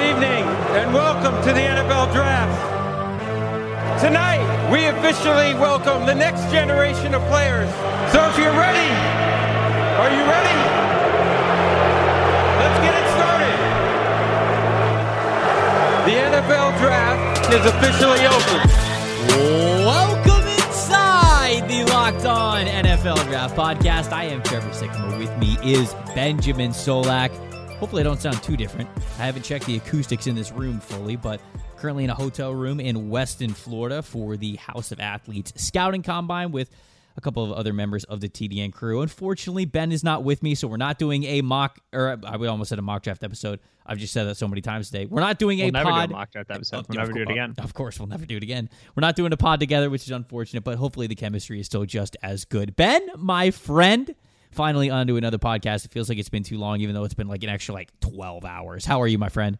Good evening and welcome to the NFL Draft. Tonight, we officially welcome the next generation of players. So if you're ready, are you ready? Let's get it started. The NFL Draft is officially open. Welcome inside the Locked On NFL Draft Podcast. I am Trevor Sikkema. With me is Benjamin Solak. Hopefully, I don't sound too different. I haven't checked the acoustics in this room fully, but currently in a hotel room in Weston, Florida for the House of Athletes Scouting Combine with a couple of other members of the TDN crew. Unfortunately, Ben is not with me, so we're not doing a mock, or uh, I almost said a mock draft episode. I've just said that so many times today. We're not doing we'll a never pod. Do a mock draft episode. Oh, We'll never do it again. Of course, we'll never do it again. We're not doing a pod together, which is unfortunate, but hopefully the chemistry is still just as good. Ben, my friend, finally onto another podcast. It feels like it's been too long, even though it's been like an extra like 12 hours. How are you, my friend?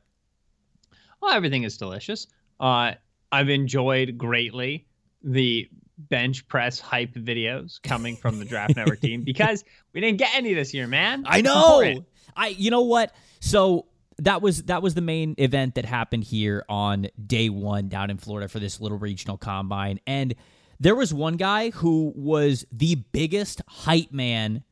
Well, everything is delicious. Uh, I've enjoyed greatly the bench press hype videos coming from the Draft Network team because we didn't get any this year, man. I know. I you know what? So that was that was the main event that happened here on day one down in Florida for this little regional combine. And there was one guy who was the biggest hype man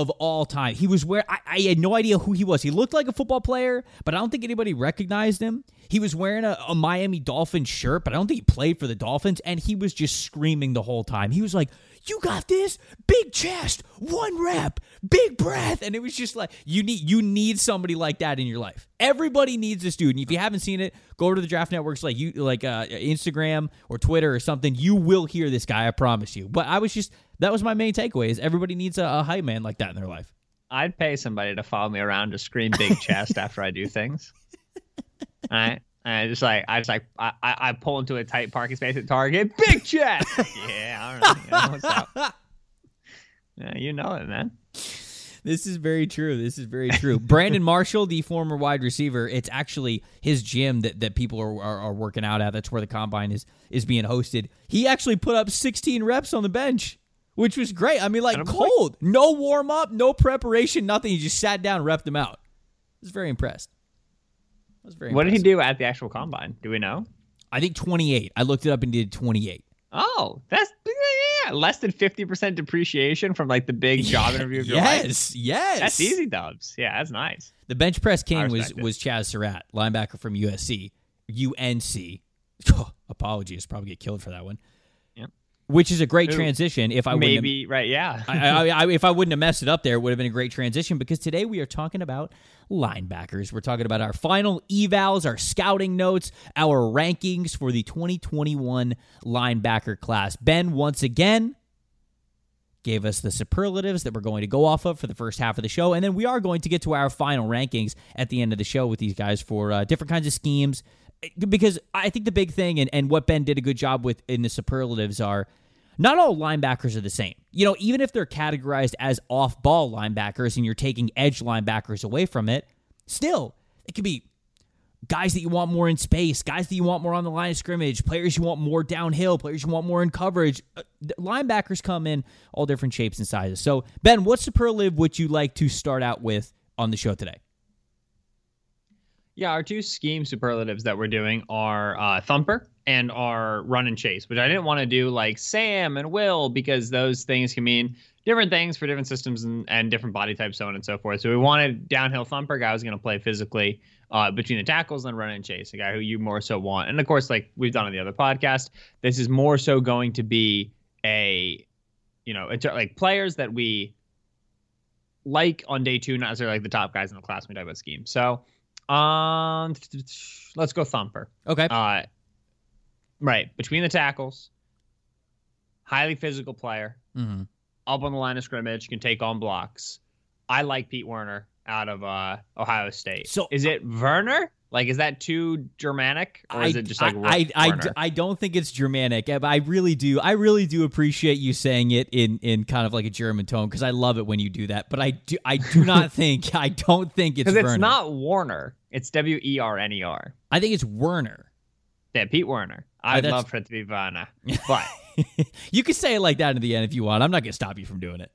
of all time. He was where I, I had no idea who he was. He looked like a football player, but I don't think anybody recognized him. He was wearing a, a Miami Dolphins shirt, but I don't think he played for the Dolphins. And he was just screaming the whole time. He was like, "You got this, big chest, one rep, big breath," and it was just like you need you need somebody like that in your life. Everybody needs this dude. And if you haven't seen it, go to the Draft Networks like you like uh, Instagram or Twitter or something. You will hear this guy. I promise you. But I was just that was my main takeaway is everybody needs a, a hype man like that in their life. I'd pay somebody to follow me around to scream big chest after I do things. All right. And I just like I just like I, I I pull into a tight parking space at Target. Big chest. yeah, all right. Yeah, what's up? Yeah, you know it, man. This is very true. This is very true. Brandon Marshall, the former wide receiver, it's actually his gym that, that people are, are, are working out at. That's where the combine is is being hosted. He actually put up 16 reps on the bench, which was great. I mean, like cold, no warm up, no preparation, nothing. He just sat down, and repped them out. I was very impressed. I was very. What did he do at the actual combine? Do we know? I think 28. I looked it up and did 28. Oh, that's yeah, less than fifty percent depreciation from like the big job interview of your life. Yes, yes. That's easy dubs. Yeah, that's nice. The bench press king was it. was Chazz Surratt, linebacker from USC, UNC. apologies, probably get killed for that one. Which is a great Ooh, transition. If I wouldn't have- Maybe right, yeah. I, I, I, if I wouldn't have messed it up there, it would have been a great transition because today we are talking about linebackers. We're talking about our final evals, our scouting notes, our rankings for the 2021 linebacker class. Ben, once again, gave us the superlatives that we're going to go off of for the first half of the show. And then we are going to get to our final rankings at the end of the show with these guys for uh, different kinds of schemes. Because I think the big thing and, and what Ben did a good job with in the superlatives are not all linebackers are the same. You know, even if they're categorized as off ball linebackers and you're taking edge linebackers away from it, still, it could be guys that you want more in space, guys that you want more on the line of scrimmage, players you want more downhill, players you want more in coverage. Uh, linebackers come in all different shapes and sizes. So, Ben, what superlative would you like to start out with on the show today? Yeah, our two scheme superlatives that we're doing are uh, Thumper and our Run and Chase, which I didn't want to do like Sam and Will because those things can mean different things for different systems and, and different body types, so on and so forth. So we wanted downhill Thumper, guy who's going to play physically uh, between the tackles and Run and Chase, a guy who you more so want. And of course, like we've done on the other podcast, this is more so going to be a, you know, it's like players that we like on day two, not necessarily like the top guys in the class when we talk about scheme. So, um, let's go Thumper. Okay. Uh, right between the tackles, highly physical player, hmm up on the line of scrimmage, can take on blocks. I like Pete Werner out of uh, Ohio State. So- is it Werner? Like, is that too Germanic, or is it just like I, I, I, I don't think it's Germanic. Eh, but I really do. I really do appreciate you saying it in, in kind of like a German tone because I love it when you do that. But I do I do not think I don't think it's because it's not Warner. It's W E R N E R. I think it's Werner. Yeah, Pete Werner. Oh, I'd that's- love for it to be Werner, but you can say it like that in the end if you want. I'm not gonna stop you from doing it.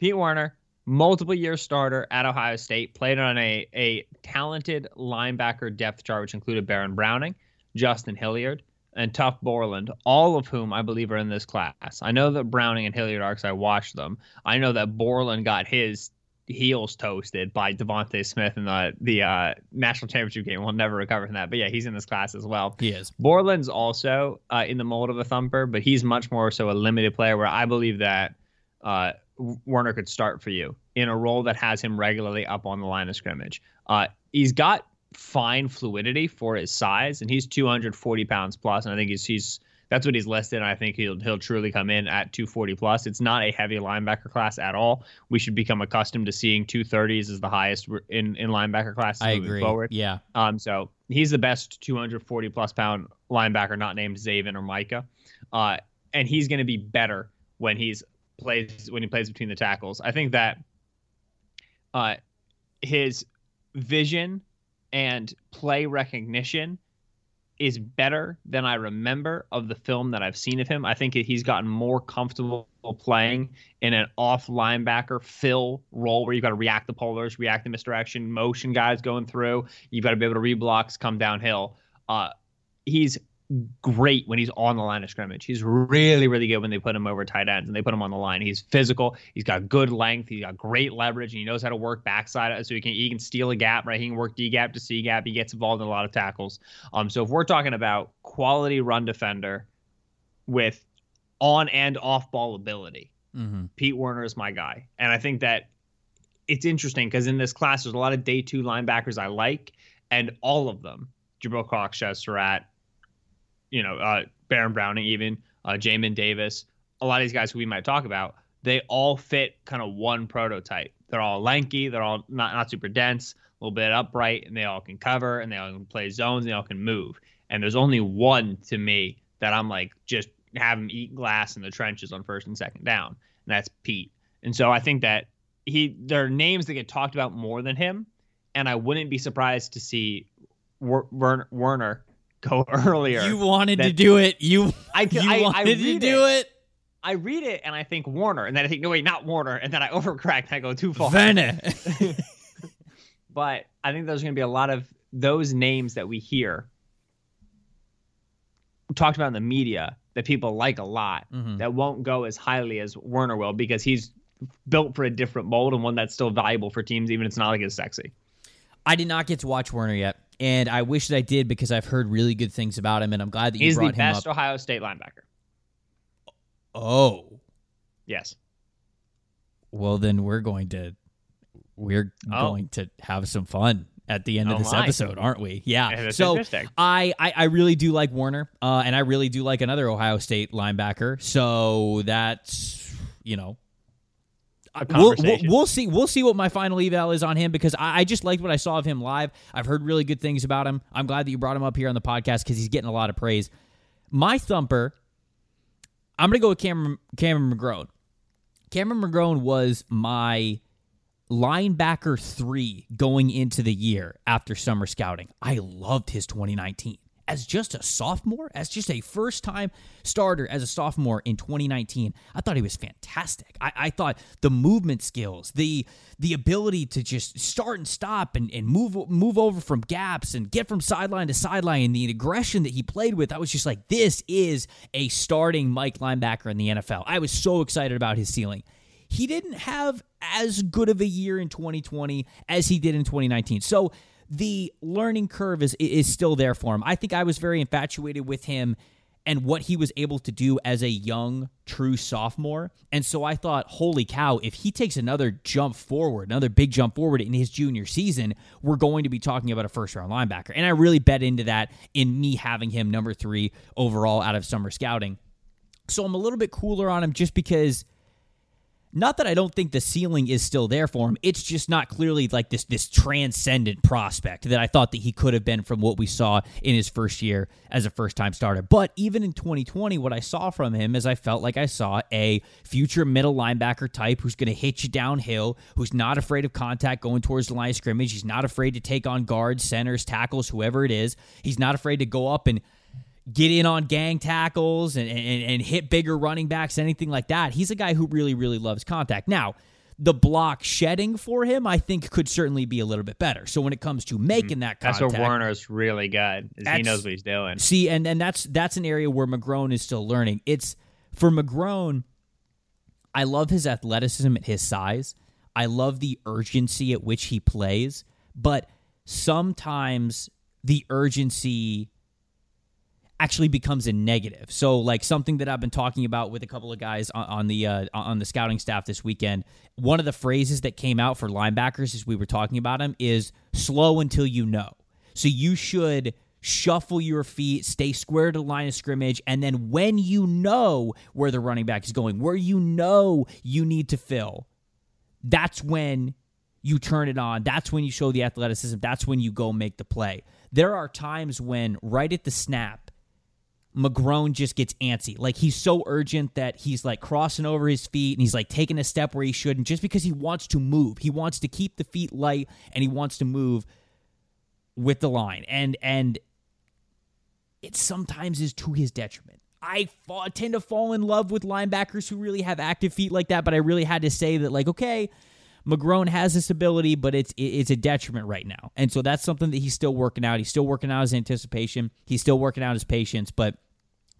Pete Werner, multiple year starter at Ohio State, played on a, a talented linebacker depth chart, which included Baron Browning, Justin Hilliard, and Tuf Borland, all of whom I believe are in this class. I know that Browning and Hilliard are because I watched them. I know that Borland got his heels toasted by DeVonta Smith in the the uh, national championship game. We'll never recover from that. But yeah, he's in this class as well. He is. Borland's also uh, in the mold of a thumper, but he's much more so a limited player. Where I believe that uh, Werner could start for you in a role that has him regularly up on the line of scrimmage. Uh, he's got fine fluidity for his size, and he's 240 pounds plus, and I think he's he's that's what he's listed. And I think he'll he'll truly come in at 240 plus. It's not a heavy linebacker class at all. We should become accustomed to seeing 230s as the highest in in linebacker classes I moving agree. forward. Yeah. Um, so he's the best 240 plus pound linebacker, not named Zaven or Micah. Uh, and he's going to be better when he's plays when he plays between the tackles. I think that uh, his vision and play recognition is better than I remember of the film that I've seen of him. I think he's gotten more comfortable playing in an off linebacker fill role where you've got to react to pullers, react to misdirection, motion guys going through. You've got to be able to read blocks, come downhill. Uh, he's great when he's on the line of scrimmage. He's really, really good when they put him over tight ends and they put him on the line. He's physical. He's got good length. He's got great leverage, and he knows how to work backside so he can he can steal a gap. Right, he can work D gap to C gap. He gets involved in a lot of tackles. Um, so if we're talking about quality run defender with on and off ball ability, Mm-hmm. Pete Werner is my guy, and I think that it's interesting because in this class there's a lot of day two linebackers I like, and all of them, Jabril Cox, Chazz Surratt, you know, uh, Baron Browning, even uh, Jamin Davis, a lot of these guys who we might talk about, they all fit kind of one prototype. They're all lanky, they're all not not super dense, a little bit upright, and they all can cover, and they all can play zones, and they all can move. And there's only one to me that I'm like just have him eat glass in the trenches on first and second down, and that's Pete. And so I think that he there are names that get talked about more than him, and I wouldn't be surprised to see Wer- Werner, Werner go earlier. You wanted to do it. You I, you I, I wanted to do it. it. I read it and I think Warner, and then I think no wait, not Warner, and then I overcorrect and I go too far. Vene. but I think there's going to be a lot of those names that we hear talked about in the media that people like a lot Mhm. that won't go as highly as Werner will because he's built for a different mold and one that's still valuable for teams, even if it's not like as sexy. I did not get to watch Werner yet, and I wish that I did because I've heard really good things about him, and I'm glad that you He's the brought him best up. Ohio State linebacker. Oh, Yes. well then we're going to we're Oh. going to have some fun at the end Oh of this my. episode, aren't we? Yeah, So. I, I I really do like Warner, uh, and I really do like another Ohio State linebacker. So that's you know. We'll, we'll see. We'll see what my final eval is on him because I, I just liked what I saw of him live. I've heard really good things about him. I'm glad that you brought him up here on the podcast because he's getting a lot of praise. My thumper, I'm gonna go with Cameron Cameron McGrone. Cameron McGrone was my linebacker three going into the year after summer scouting. I loved his 2019 as just a sophomore, as just a first time starter as a sophomore in 2019. I thought he was fantastic. I, I thought the movement skills, the the ability to just start and stop and, and move move over from gaps and get from sideline to sideline and the aggression that he played with, I was just like, this is a starting Mike linebacker in the NFL. I was so excited about his ceiling he didn't have as good of a year in 2020 as he did in 2019. So the learning curve is is still there for him. I think I was very infatuated with him and what he was able to do as a young true sophomore. And so I thought, holy cow, if he takes another jump forward, another big jump forward in his junior season, we're going to be talking about a first round linebacker. And I really bet into that in me having him number 3 overall out of summer scouting. So I'm a little bit cooler on him just because not that I don't think the ceiling is still there for him. It's just not clearly like this this transcendent prospect that I thought that he could have been from what we saw in his first year as a first time starter. But even in 2020, what I saw from him is I felt like I saw a future middle linebacker type who's going to hit you downhill, who's not afraid of contact going towards the line of scrimmage. He's not afraid to take on guards, centers, tackles, whoever it is. He's not afraid to go up and get in on gang tackles and, and, and hit bigger running backs, anything like that. He's a guy who really, really loves contact. Now, the block shedding for him, I think, could certainly be a little bit better. So when it comes to mm-hmm. making that That's contact, where Werner's really good. Is he knows what he's doing. See, and and that's that's an area where McGrone is still learning. It's for McGrone. I love his athleticism at his size. I love the urgency at which he plays, but sometimes the urgency actually becomes a negative. So, like something that I've been talking about with a couple of guys on, on the uh, on the scouting staff this weekend. One of the phrases that came out for linebackers as we were talking about them is "slow until you know." So you should shuffle your feet, stay square to the line of scrimmage, and then when you know where the running back is going, where you know you need to fill, that's when you turn it on. That's when you show the athleticism. That's when you go make the play. There are times when right at the snap, McGrone just gets antsy. Like he's so urgent that he's like crossing over his feet and he's like taking a step where he shouldn't just because he wants to move. He wants to keep the feet light and he wants to move with the line. And and it sometimes is to his detriment. I fall, tend to fall in love with linebackers who really have active feet like that, but I really had to say that like okay, McGrone has this ability, but it's it's a detriment right now. And so that's something that he's still working out. He's still working out his anticipation. He's still working out his patience, but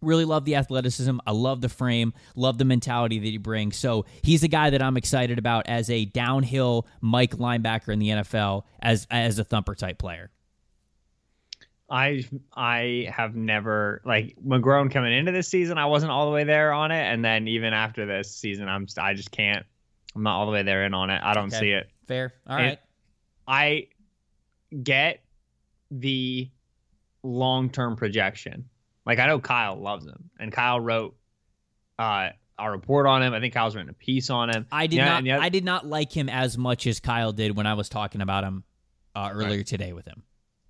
really love the athleticism. I love the frame, love the mentality that he brings. So he's a guy that I'm excited about as a downhill Mike linebacker in the NFL as as a thumper type player. I I have never like McGrone coming into this season. I wasn't all the way there on it, and then even after this season, I'm I just can't. I'm not all the way there in on it. I don't Okay. see it. Fair. All And right. I get the long term projection. Like I know Kyle loves him, and Kyle wrote uh, a report on him. I think Kyle's written a piece on him. I did Yeah, not other- I did not like him as much as Kyle did when I was talking about him uh, earlier today with him.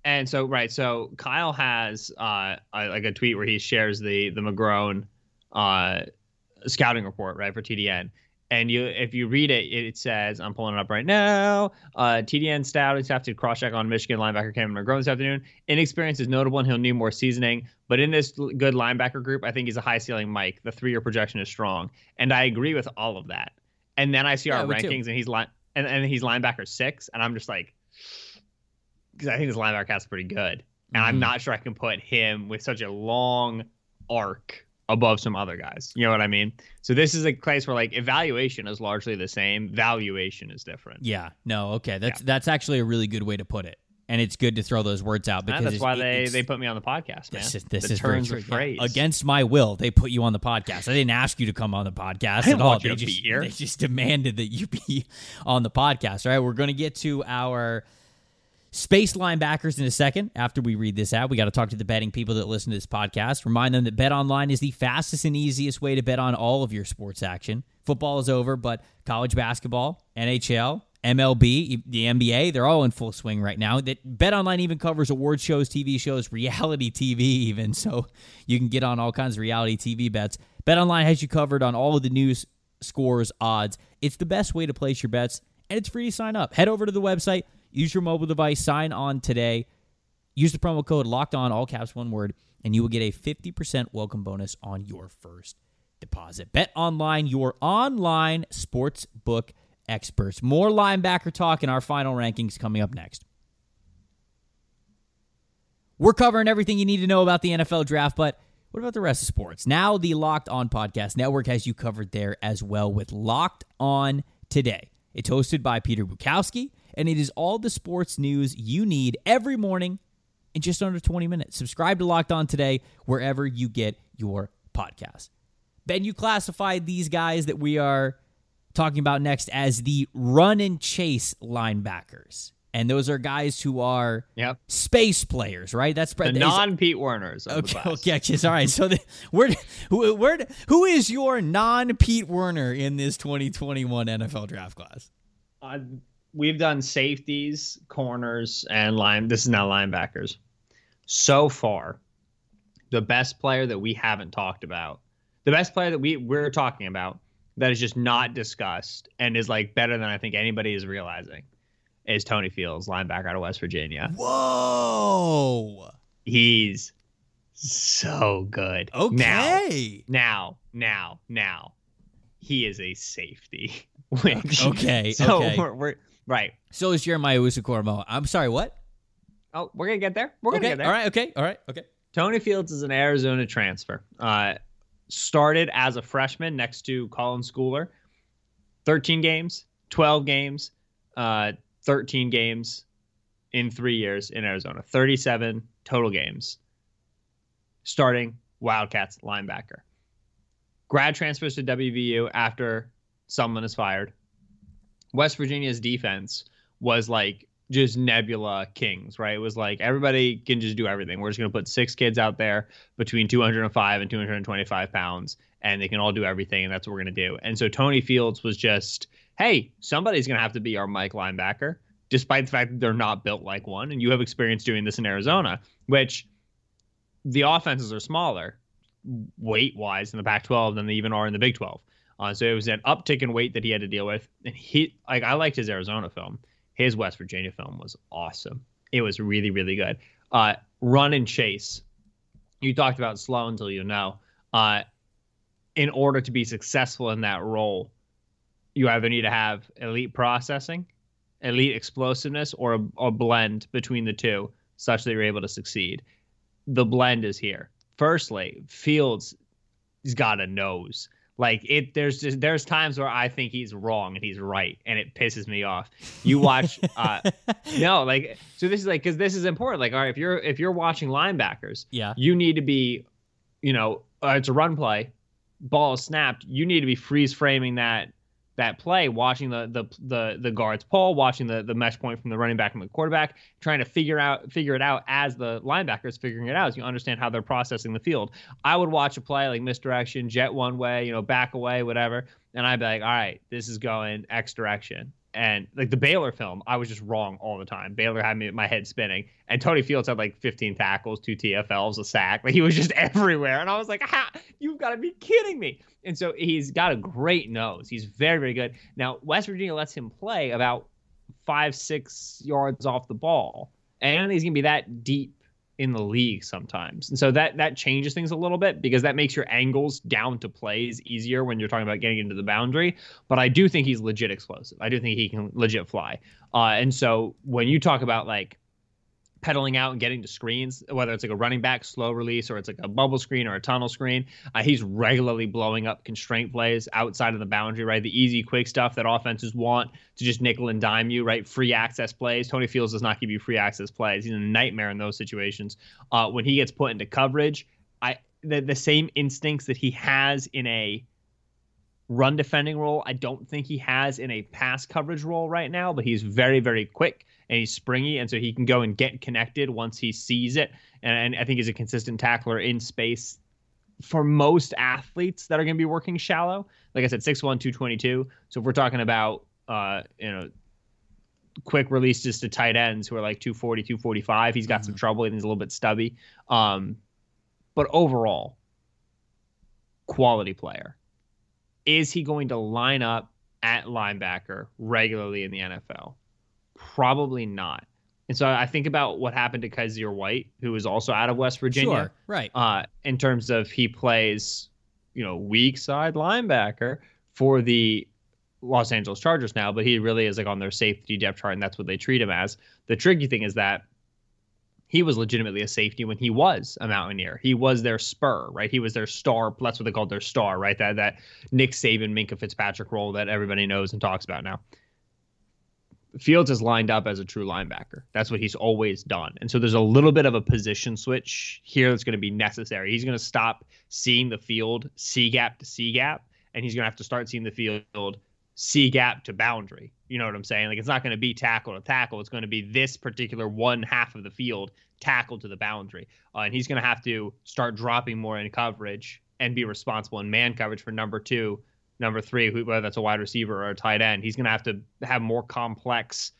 And so right, so Kyle has uh a, like a tweet where he shares the the McGrone uh scouting report right for TDN. And you, if you read it, it says, I'm pulling it up right now. Uh, TDN scouting staff did cross check on Michigan linebacker Cameron McGrone this afternoon. Inexperience is notable and he'll need more seasoning. But in this good linebacker group, I think he's a high ceiling Mike. The three year projection is strong. And I agree with all of that. And then I see Yeah, our me too. rankings and he's line and, and he's linebacker six. And I'm just like, because I think this linebacker cat's pretty good. And I'm Mhm. not sure I can put him with such a long arc above some other guys. You know what I mean? So this is a place where like evaluation is largely the same, valuation is different. Yeah. No. Okay. That's that's actually a really good way to put it, and it's good to throw those words out ah, And because that's it's- why they they put me on the podcast, man. This is this the is very turns true. of Yeah. Against my will, they put you on the podcast. I didn't ask you to come on the podcast at all. they just. They just demanded that you be on the podcast. All right, we're going to get to our space linebackers in a second. After we read this out, we got to talk to the betting people that listen to this podcast. Remind them that Bet Online is the fastest and easiest way to bet on all of your sports action. Football is over, but college basketball, NHL, MLB, the NBA, they're all in full swing right now. That Bet Online even covers award shows, TV shows, reality TV even, so you can get on all kinds of reality TV bets. Bet Online has you covered on all of the news, scores, odds. It's the best way to place your bets, and it's free to sign up. Head over to the website, use your mobile device, sign on today. Use the promo code locked on, all caps, one word, and you will get a 50% welcome bonus on your first deposit. Bet online, your online sports book experts. More linebacker talk in our final rankings coming up next. We're covering everything you need to know about the NFL draft, but what about the rest of sports? Now, the Locked On Podcast Network has you covered there as well with Locked On Today. It's hosted by Peter Bukowski, and it is all the sports news you need every morning in just under 20 minutes. Subscribe to Locked On Today wherever you get your podcast. Ben, you classified these guys that we are talking about next as the run and chase linebackers. And those are guys who are Yep. space players, right? That's The is- non Pete Werners of the Okay, class. okay, yes, all right. So, the, where, who, where, who is your non Pete Werner in this 2021 NFL draft class? Uh, we've done safeties, corners, and line. This is now linebackers. So far, the best player that we haven't talked about, the best player that we we're talking about that is just not discussed and is like better than I think anybody is realizing, is Tony Fields, linebacker out of West Virginia. Whoa. He's so good. Now, Okay. now, now, now. he is a safety. Which, Okay, So okay. We're, we're right. So is Jeremiah Owusu-Koramoah. I'm sorry, what? Oh, we're gonna get there. We're gonna Okay, get there. all right, okay, all right, okay. Tony Fields is an Arizona transfer. Uh, started as a freshman next to Colin Schooler. 13 games, 12 games, uh, 13 games in three years in Arizona. 37 total games. Starting Wildcats linebacker. Grad transfers to WVU after someone is fired. West Virginia's defense was like just Nebula Kings, right? It was like everybody can just do everything. We're just going to put six kids out there between 205 and 225 pounds, and they can all do everything, and that's what we're going to do. And so Tony Fields was just, hey, somebody's going to have to be our Mike linebacker, despite the fact that they're not built like one. And you have experience doing this in Arizona, which the offenses are smaller weight wise in the Pac 12 than they even are in the Big 12. Uh, so it was an uptick in weight that he had to deal with. And he, like, I liked his Arizona film. His West Virginia film was awesome. It was really, really good. Uh, run and chase. You talked about slow until you know. Uh, in order to be successful in that role, you either need to have elite processing, elite explosiveness, or a, a blend between the two, such that you're able to succeed. The blend is here. Firstly, Fields, he's got a nose like it there's just there's times where i think he's wrong and he's right and it pisses me off. You watch uh no like so this is like because this is important. Like all right if you're if you're watching linebackers Yeah. you need to be you know uh, it's a run play ball is snapped. You need to be freeze framing that that play watching the the the, the guards pull watching the the mesh point from the running back and the quarterback trying to figure out figure it out as the linebackers figuring it out as you understand how they're processing the field i would watch a play like misdirection jet one way you know back away whatever and i'd be like all right this is going x direction and like the Baylor film, I was just wrong all the time. Baylor had me my head spinning, and Tony Fields had like 15 tackles, two TFLs, a sack. Like he was just everywhere, and I was like, ha, "You've got to be kidding me!" And so he's got a great nose. He's very, very good. Now West Virginia lets him play about five, six yards off the ball, and he's gonna be that deep in the league sometimes. And so that that changes things a little bit because that makes your angles down to plays easier when you're talking about getting into the boundary. But I do think he's legit explosive. I do think he can legit fly. Uh, and so when you talk about like pedaling out and getting to screens, whether it's like a running back slow release or it's like a bubble screen or a tunnel screen, uh, he's regularly blowing up constraint plays outside of the boundary, right? The easy, quick stuff that offenses want to just nickel and dime you, right? Free access plays. Tony Fields does not give you free access plays. He's a nightmare in those situations. Uh, when he gets put into coverage, I the, the same instincts that he has in a run defending role, I don't think he has in a pass coverage role right now, but he's very, very quick and he's springy. And so he can go and get connected once he sees it. And, and I think he's a consistent tackler in space for most athletes that are going to be working shallow. Like I said, 6'1, 222. So if we're talking about, uh, you know, quick releases to tight ends who are like 240, 245, he's got some trouble and he's a little bit stubby. Um, but overall, quality player. Is he going to line up at linebacker regularly in the NFL? Probably not. And so I think about what happened to Kyzir White, who is also out of West Virginia. Sure, right. Uh, in terms of he plays, you know, weak side linebacker for the Los Angeles Chargers now, but he really is like on their safety depth chart, and that's what they treat him as. The tricky thing is that he was legitimately a safety when he was a Mountaineer. He was their spur, right? He was their star. That's what they called their star, right? That that Nick Saban, Minkah Fitzpatrick role that everybody knows and talks about now. Fields is lined up as a true linebacker. That's what he's always done. And so there's a little bit of a position switch here that's going to be necessary. He's going to stop seeing the field C gap to C gap, and he's going to have to start seeing the field C gap to boundary. You know what I'm saying? Like it's not going to be tackle to tackle. It's going to be this particular one half of the field tackle to the boundary. Uh, and he's going to have to start dropping more in coverage and be responsible in man coverage for number two, number three, whether that's a wide receiver or a tight end. He's going to have to have more complex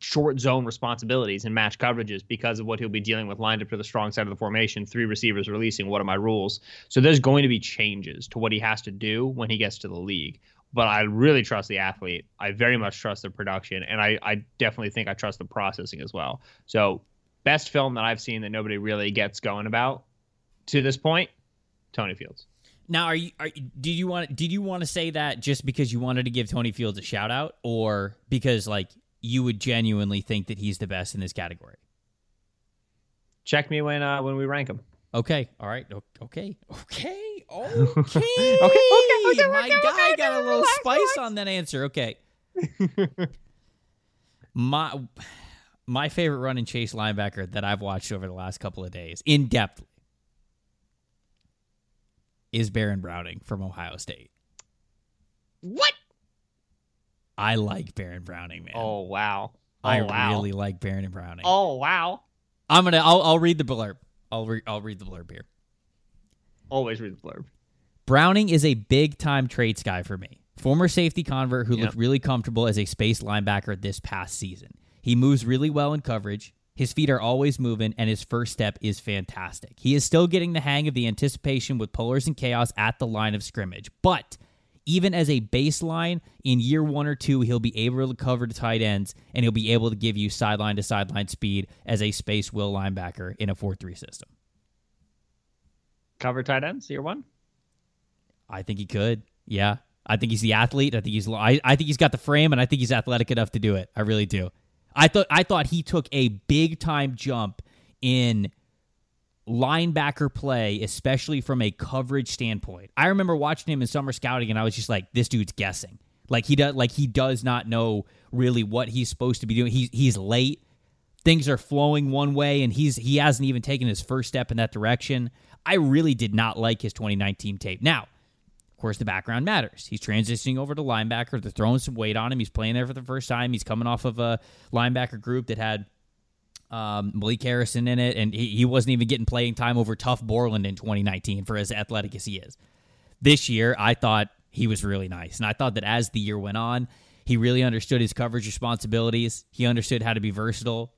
short zone responsibilities and match coverages because of what he'll be dealing with lined up to the strong side of the formation, three receivers releasing. What are my rules? So there's going to be changes to what he has to do when he gets to the league but I really trust the athlete. I very much trust the production, and I, I definitely think I trust the processing as well. So, best film that I've seen that nobody really gets going about to this point, Tony Fields. Now, are you? Are, did you want? Did you want to say that just because you wanted to give Tony Fields a shout out, or because like you would genuinely think that he's the best in this category? Check me when uh, when we rank him. Okay. All right. Okay. Okay. Okay. okay. Okay. Okay. My okay, guy okay, got a little relax, spice relax. on that answer. Okay. my my favorite run and chase linebacker that I've watched over the last couple of days, in depth, is Baron Browning from Ohio State. What? I like Baron Browning, man. Oh wow. Oh I wow. really like Baron Browning. Oh wow. I'm gonna. I'll, I'll read the blurb. I'll re- I'll read the blurb here. Always read the blurb. Browning is a big time traits guy for me. Former safety convert who Yep. looked really comfortable as a space linebacker this past season. He moves really well in coverage. His feet are always moving, and his first step is fantastic. He is still getting the hang of the anticipation with pullers and chaos at the line of scrimmage. But even as a baseline, in year one or two, he'll be able to cover the tight ends, and he'll be able to give you sideline to sideline speed as a space will linebacker in a 4 3 system. Cover tight ends, year one. I think he could. Yeah. I think he's the athlete. I think he's I, I think he's got the frame and I think he's athletic enough to do it. I really do. I thought I thought he took a big time jump in linebacker play, especially from a coverage standpoint. I remember watching him in summer scouting and I was just like, this dude's guessing. Like he does like he does not know really what he's supposed to be doing. He's he's late. Things are flowing one way and he's he hasn't even taken his first step in that direction. I really did not like his 2019 tape. Now, of course, the background matters. He's transitioning over to linebacker. They're throwing some weight on him. He's playing there for the first time. He's coming off of a linebacker group that had um, Malik Harrison in it, and he, he wasn't even getting playing time over Tuf Borland in 2019 for as athletic as he is. This year, I thought he was really nice, and I thought that as the year went on, he really understood his coverage responsibilities. He understood how to be versatile.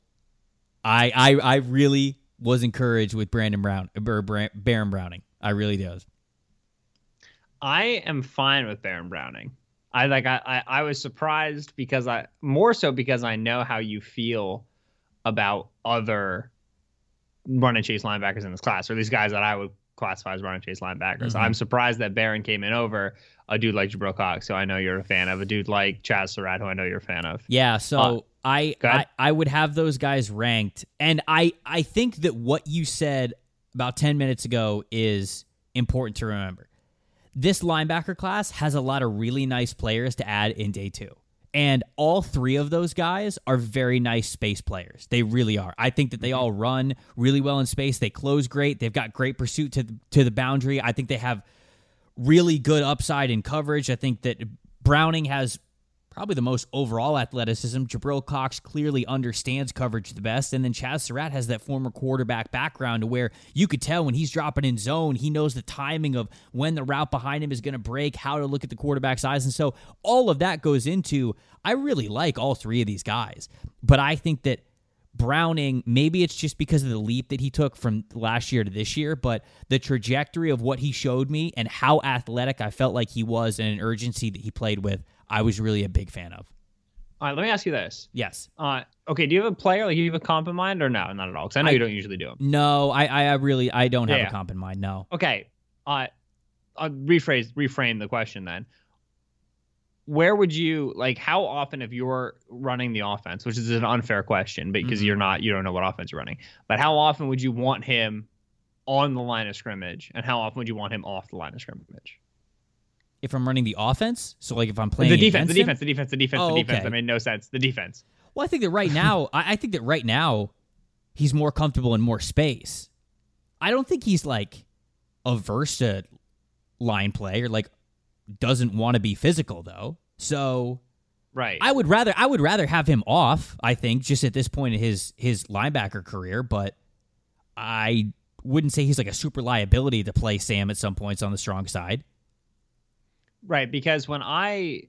I I, I really was encouraged with Brandon Brown or Baron Browning. I really was. I am fine with Baron Browning. I like I, I I was surprised because I more so because I know how you feel about other run and chase linebackers in this class, or these guys that I would classify as run and chase linebackers. Mhm. I'm surprised that Baron came in over a dude like Jabril Cox, who I know you're a fan of, a dude like Chazz Surratt, who I know you're a fan of. Yeah, so Uh, I, I. I would have those guys ranked, and I I think that what you said about ten minutes ago is important to remember. This linebacker class has a lot of really nice players to add in day two. And all three of those guys are very nice space players. They really are. I think that they mm-hmm. all run really well in space. They close great. They've got great pursuit to the, to the boundary. I think they have really good upside in coverage. I think that Browning has probably the most overall athleticism. Jabril Cox clearly understands coverage the best. And then Chazz Surratt has that former quarterback background to where you could tell when he's dropping in zone, he knows the timing of when the route behind him is going to break, how to look at the quarterback's eyes. And so all of that goes into, I really like all three of these guys. But I think that Browning, maybe it's just because of the leap that he took from last year to this year, but the trajectory of what he showed me and how athletic I felt like he was and an urgency that he played with, I was really a big fan of. All right, let me ask you this. Yes. Uh, okay, do you have a player like do you have a comp in mind or no? Not at all, because I know I- you don't usually do them. No, I, I really, I don't have Yeah. a comp in mind. No. Okay, uh, I'll rephrase, reframe the question then. Where would you like? How often, if you're running the offense, which is an unfair question because Mhm. you're not, you don't know what offense you're running, but how often would you want him on the line of scrimmage, and how often would you want him off the line of scrimmage? If I'm running the offense, so like if I'm playing the defense, the him- defense, the defense, the oh, defense, Oh, the defense. okay. That made no sense. The defense. Well, I think that right now, I, I think that right now, he's more comfortable in more space. I don't think he's like averse to line play or like doesn't want to be physical though. So Right. I would rather I would rather have him off. I think just at this point in his his linebacker career, but I wouldn't say he's like a super liability to play Sam at some points on the strong side. Right, because when I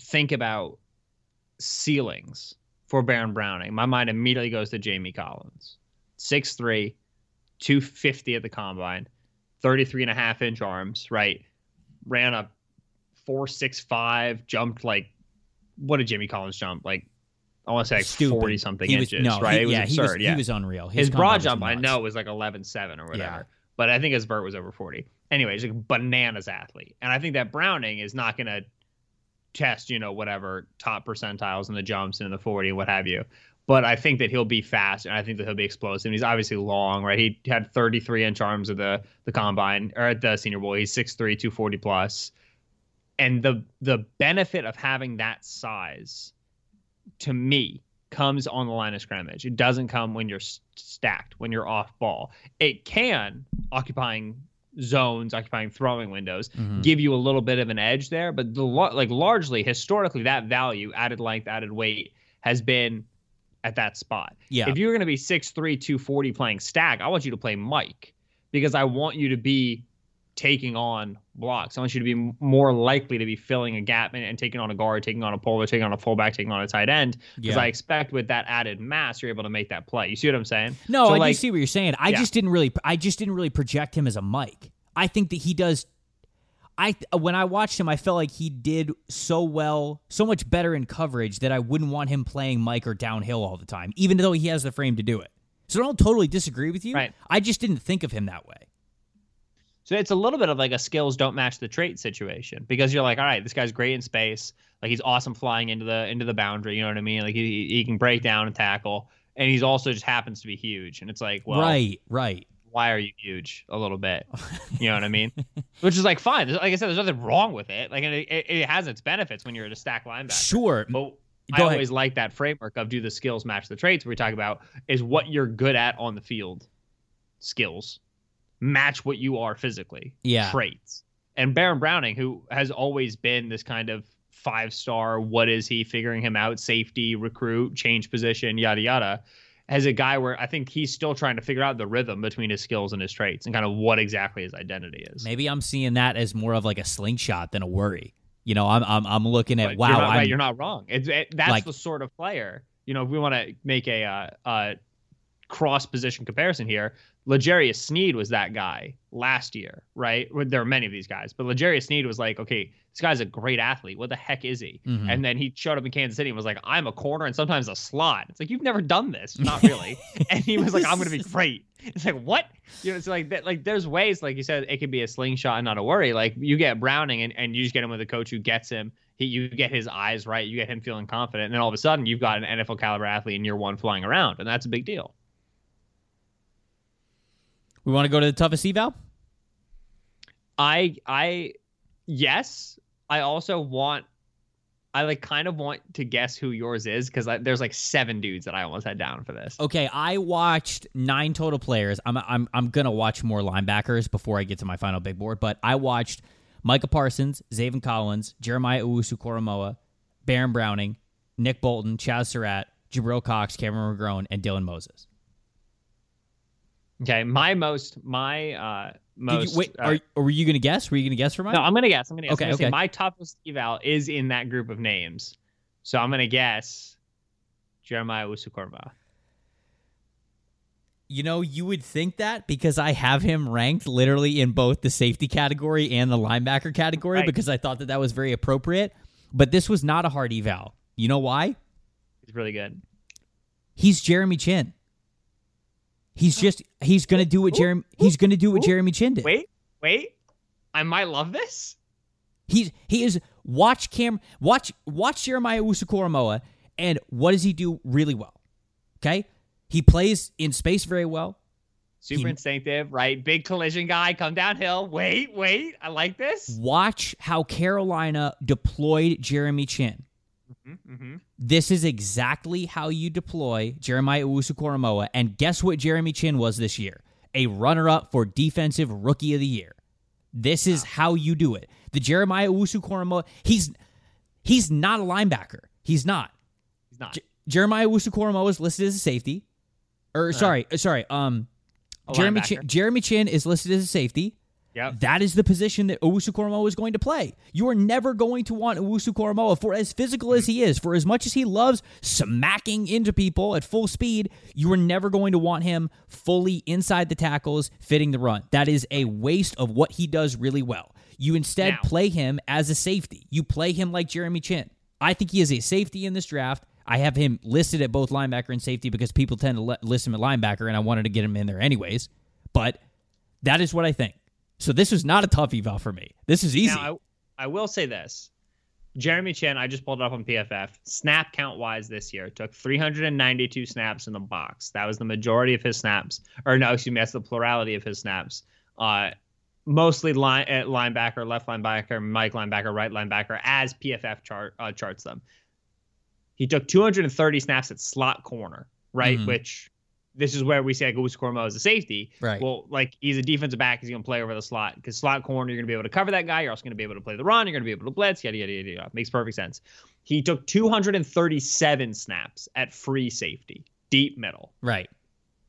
think about ceilings for Baron Browning, my mind immediately goes to Jamie Collins. 6'3, 250 at the combine, 33 and a half inch arms, right? Ran a 465, jumped like what did Jamie Collins jump? Like I want to say like Stupid. 40 something was- inches, no, right? he- it was yeah, absurd. he was, yeah. he was unreal. His combine broad jump, I know, was like 11.7 or whatever. Yeah. but I think his vert was over 40. Anyway, he's like bananas athlete. And I think that Browning is not going to test, you know, whatever top percentiles in the jumps and in the 40 and what have you. But I think that he'll be fast and I think that he'll be explosive. And he's obviously long, right? He had 33 inch arms at the the combine or at the senior bowl. He's 6'3, 240 plus. And the the benefit of having that size to me comes on the line of scrimmage. It doesn't come when you're stacked, when you're off ball. It can occupying zones, occupying throwing windows, mm-hmm. give you a little bit of an edge there. But the like largely historically, that value, added length, added weight, has been at that spot. Yeah. If you're going to be 6'3", 240 playing stack, I want you to play Mike because I want you to be taking on blocks. I want you to be more likely to be filling a gap and, and taking on a guard, taking on a puller, taking on a fullback, taking on a tight end. Because yeah. I expect with that added mass, you're able to make that play. You see what I'm saying? No, so I like, do see what you're saying. I yeah. just didn't really, I just didn't really project him as a Mike. I think that he does. I when I watched him, I felt like he did so well, so much better in coverage that I wouldn't want him playing Mike or downhill all the time, even though he has the frame to do it. So I don't totally disagree with you. Right. I just didn't think of him that way. So it's a little bit of like a skills don't match the trait situation because you're like, all right, this guy's great in space, like he's awesome flying into the into the boundary. You know what I mean? Like he he can break down and tackle, and he's also just happens to be huge. And it's like, well, right, right. Why are you huge? A little bit, you know what I mean? Which is like fine. Like I said, there's nothing wrong with it. Like it, it, it has its benefits when you're at a stack linebacker. Sure, but Go I ahead. always like that framework of do the skills match the traits. We talk about is what you're good at on the field, skills match what you are physically. Yeah. Traits. And Baron Browning, who has always been this kind of five star, what is he figuring him out, safety, recruit, change position, yada yada, as a guy where I think he's still trying to figure out the rhythm between his skills and his traits and kind of what exactly his identity is. Maybe I'm seeing that as more of like a slingshot than a worry. You know, I'm I'm, I'm looking at but wow. You're not, right, you're not wrong. It's it, that's like, the sort of player. You know, if we want to make a uh, uh, cross position comparison here, L'Jarius Sneed was that guy last year, right? There are many of these guys, but L'Jarius Sneed was like, okay, this guy's a great athlete. What the heck is he? Mm-hmm. And then he showed up in Kansas City and was like, I'm a corner and sometimes a slot. It's like you've never done this, not really. and he was like, I'm gonna be great. It's like what? You know, it's like that. Like there's ways, like you said, it could be a slingshot and not a worry. Like you get Browning and, and you just get him with a coach who gets him. He, you get his eyes right. You get him feeling confident, and then all of a sudden you've got an NFL caliber athlete in year one flying around, and that's a big deal. We want to go to the toughest eval. I I yes. I also want. I like kind of want to guess who yours is because there's like seven dudes that I almost had down for this. Okay, I watched nine total players. I'm I'm I'm gonna watch more linebackers before I get to my final big board, but I watched Micah Parsons, Zaven Collins, Jeremiah Owusu-Koramoah, Baron Browning, Nick Bolton, Chazz Surratt, Jabril Cox, Cameron McGrone, and Dylan Moses. Okay, my most my uh most. You, wait, uh, are, were you gonna guess? Were you gonna guess for mine? No, I'm gonna guess. I'm gonna guess. Okay, gonna okay. my toughest eval is in that group of names, so I'm gonna guess Jeremiah Owusu-Koramoah. You know, you would think that because I have him ranked literally in both the safety category and the linebacker category right. because I thought that that was very appropriate. But this was not a hard eval. You know why? He's really good. He's Jeremy Chinn. He's just he's gonna do what Jeremy he's gonna do what Jeremy Chinn did. Wait, wait. I might love this. He's he is watch Cam watch watch Jeremiah Owusu-Koramoah and what does he do really well? Okay? He plays in space very well. Super he, instinctive, right? Big collision guy, come downhill. Wait, wait. I like this. Watch how Carolina deployed Jeremy Chinn. Mm-hmm, mm-hmm. This is exactly how you deploy Jeremiah Owusu-Koramoah. And guess what Jeremy Chinn was this year? A runner-up for Defensive Rookie of the Year. This is wow. how you do it. The Jeremiah Owusu-Koramoah, he's he's not a linebacker. He's not. He's not. J- Jeremiah Owusu-Koramoah is listed as a safety. Or uh, sorry, sorry. Um, Jeremy Chinn, Jeremy Chinn is listed as a safety. Yep. That is the position that Owusu-Koramoah is going to play. You are never going to want Owusu-Koramoah for as physical as he is, for as much as he loves smacking into people at full speed, you are never going to want him fully inside the tackles, fitting the run. That is a waste of what he does really well. You instead now. play him as a safety. You play him like Jeremy Chinn. I think he is a safety in this draft. I have him listed at both linebacker and safety because people tend to list him at linebacker, and I wanted to get him in there anyways. But That is what I think. So this was not a tough eval for me. This is easy. Now, I, I will say this. Jeremy Chinn, I just pulled it up on PFF. Snap count wise this year, took 392 snaps in the box. That was the majority of his snaps. Or no, excuse me, that's the plurality of his snaps. Uh, mostly line at linebacker, left linebacker, Mike linebacker, right linebacker, as PFF chart uh, charts them. He took 230 snaps at slot corner, right? Mhm. Which this is where we say Owusu-Koramoah as a safety. Right. Well, like he's a defensive back, he's going to play over the slot because slot corner, you're going to be able to cover that guy. You're also going to be able to play the run. You're going to be able to blitz. Yada yada yada yada. Makes perfect sense. He took 237 snaps at free safety, deep middle. right.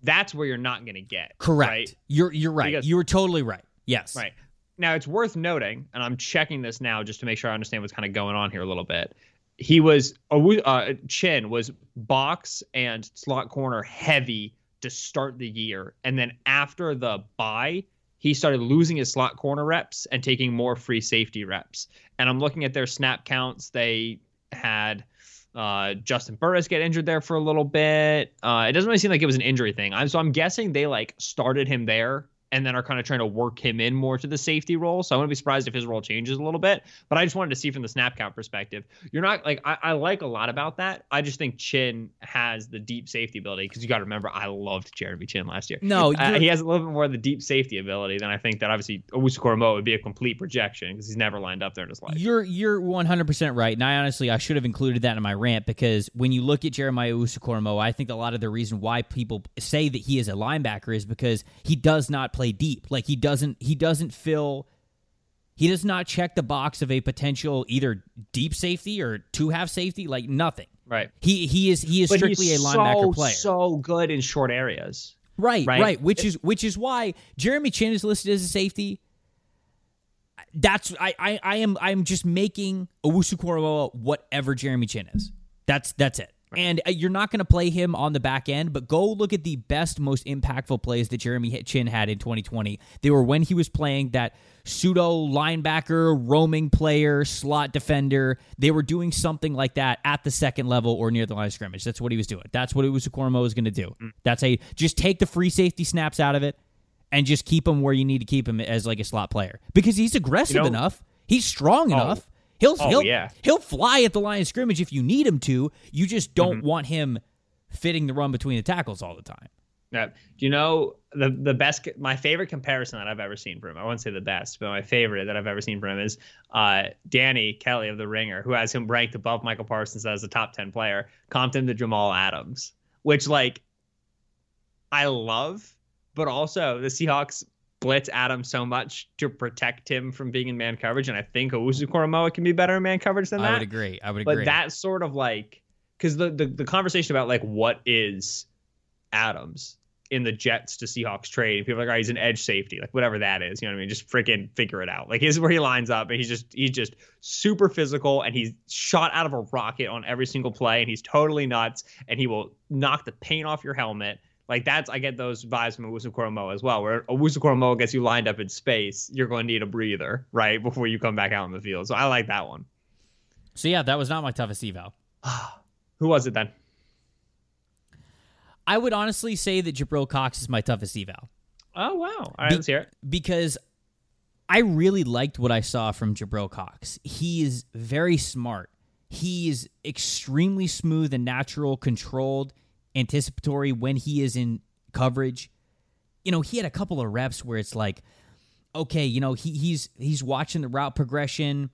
That's where you're not going to get. Correct. Right? You're you're right. Because- you were totally right. Yes. Right. Now it's worth noting, and I'm checking this now just to make sure I understand what's kind of going on here a little bit. He was uh, Chinn was box and slot corner heavy to start the year, and then after the bye, he started losing his slot corner reps and taking more free safety reps. And I'm looking at their snap counts. They had uh, Juston Burris get injured there for a little bit. Uh, it doesn't really seem like it was an injury thing. I'm, so I'm guessing they like started him there and then are kind of trying to work him in more to the safety role. So I wouldn't be surprised if his role changes a little bit. But I just wanted to see from the snap count perspective. You're not like I, I like a lot about that. I just think Chinn has the deep safety ability because you got to remember I loved Jeremy Chinn last year. No, Uh, he has a little bit more of the deep safety ability than I think that obviously Owusu would be a complete projection because he's never lined up there in his life. You're you're 100% right. And I honestly I should have included that in my rant because when you look at Jeremiah Owusu-Koramoah, I think a lot of the reason why people say that he is a linebacker is because he does not play deep. Like he doesn't he doesn't fill he does not check the box of a potential either deep safety or two half safety, like nothing. right. He he is he is But strictly he's a linebacker so, player. so good in short areas. Right, right, Right. Which is which is why Jeremy Chinn is listed as a safety. That's I I, I am I'm just making Owusu-Koramoah whatever Jeremy Chinn is. That's that's it. And uh, you're not going to play him on the back end, but go look at the best, most impactful plays that Jeremy Chinn had in 2020. They were when he was playing that pseudo linebacker, roaming player, slot defender. They were doing something like that at the second level or near the line of scrimmage. That's what he was doing. That's what Owusu-Koramoah was going to do. That's a just take the free safety snaps out of it and just keep him where you need to keep him as like a slot player because he's aggressive You know- enough. He's strong Oh. enough. He'll Oh, he'll yeah. he'll fly at the line of scrimmage if you need him to. You just don't Mm-hmm. want him fitting the run between the tackles all the time. Yeah. Do you know the the best my favorite comparison that I've ever seen from him? I won't say the best, but my favorite that I've ever seen from him is uh, Danny Kelly of the Ringer, who has him ranked above Micah Parsons as a top ten player, comped him to Jamal Adams, which like I love, but also the Seahawks blitz Adams so much to protect him from being in man coverage, and I think Owusu-Koramoah can be better in man coverage than that. I would agree. I would agree. but that sort of like because the, the the conversation about like what is Adams in the Jets to Seahawks trade, people are like, oh, he's an edge safety, like whatever that is. You know what I mean? Just freaking figure it out. Like here's where he lines up, and he's just he's just super physical, and he's shot out of a rocket on every single play, and he's totally nuts, and he will knock the paint off your helmet. Like that's I get those vibes from Owusu-Koramoah as well. Where Owusu-Koramoah gets you lined up in space, you're going to need a breather right before you come back out in the field. So I like that one. so yeah, that was not my toughest eval. Who was it then? I would honestly say that Jabril Cox is my toughest eval. Oh wow! All right, Be- let's hear it. because I really liked what I saw from Jabril Cox. He is very smart. He is extremely smooth and natural, controlled, anticipatory when he is in coverage. You know, he had a couple of reps where it's like, okay, you know, he, he's he's watching the route progression.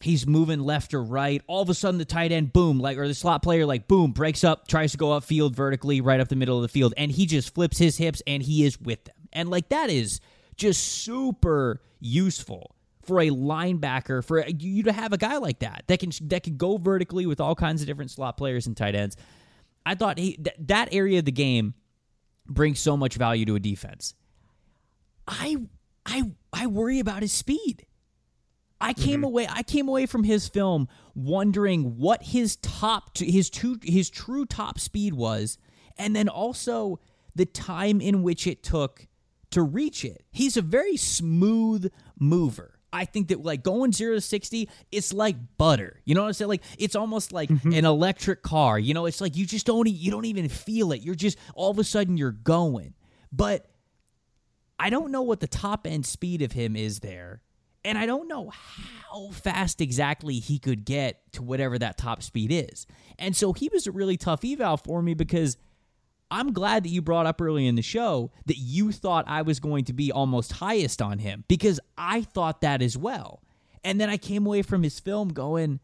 He's moving left or right. All of a sudden, the tight end, boom, like or the slot player, like boom, breaks up, tries to go upfield vertically, right up the middle of the field, and he just flips his hips and he is with them. And like that is just super useful for a linebacker for you to have a guy like that that can that can go vertically with all kinds of different slot players and tight ends. I thought he th- that area of the game brings so much value to a defense. I I I worry about his speed. I came mm-hmm. away I came away from his film wondering what his top his two his true top speed was and then also the time in which it took to reach it. He's a very smooth mover. I think that like going 0 to 60 it's like butter. You know what I'm saying? Like it's almost like mm-hmm. an electric car. You know, it's like you just don't you don't even feel it. You're just all of a sudden you're going. But I don't know what the top end speed of him is there. And I don't know how fast exactly he could get to whatever that top speed is. And so he was a really tough eval for me because I'm glad that you brought up early in the show that you thought I was going to be almost highest on him because I thought that as well. And then I came away from his film going,